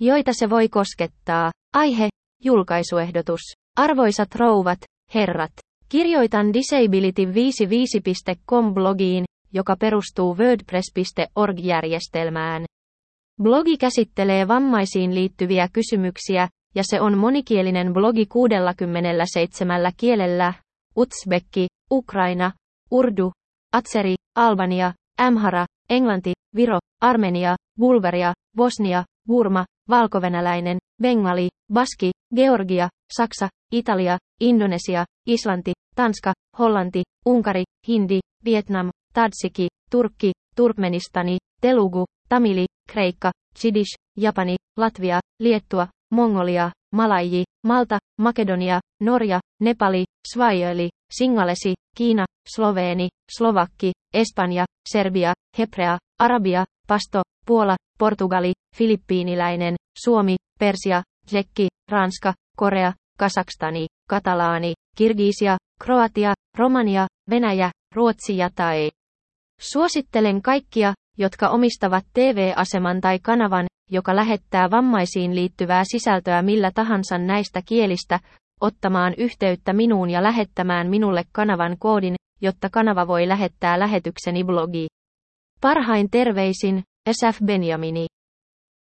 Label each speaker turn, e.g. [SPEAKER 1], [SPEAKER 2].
[SPEAKER 1] joita se voi koskettaa. Aihe, julkaisuehdotus. Arvoisat rouvat, herrat. Kirjoitan disability55.com blogiin, joka perustuu wordpress.org-järjestelmään. Blogi käsittelee vammaisiin liittyviä kysymyksiä, ja se on monikielinen blogi 67 kielellä, Uzbekki, Ukraina, Urdu, Atseri, Albania, Amhara, Englanti, Viro, Armenia, Bulgaria, Bosnia, Burma, Valkovenäläinen, Bengali, Baski, Georgia, Saksa, Italia, Indonesia, Islanti, Tanska, Hollanti, Unkari, Hindi, Vietnam, Tadsiki, Turkki, Turkmenistani, Telugu, Tamili, Kreikka, Chidish, Japani, Latvia, Liettua, Mongolia, Malaji, Malta, Makedonia, Norja, Nepali, Svaijeli, Singalesi, Kiina, Sloveeni, Slovakki, Espanja, Serbia, Hebrea, Arabia, Pasto, Puola, Portugali, Filippiiniläinen, Suomi, Persia, Tsekki, Ranska, Korea, Kasakstani, Katalaani, Kirgisia, Kroatia, Romania, Venäjä, Ruotsi ja tai. Suosittelen kaikkia, jotka omistavat TV-aseman tai kanavan, joka lähettää vammaisiin liittyvää sisältöä millä tahansa näistä kielistä, ottamaan yhteyttä minuun ja lähettämään minulle kanavan koodin, jotta kanava voi lähettää lähetykseni blogi. Parhain terveisin, SF Benjamini.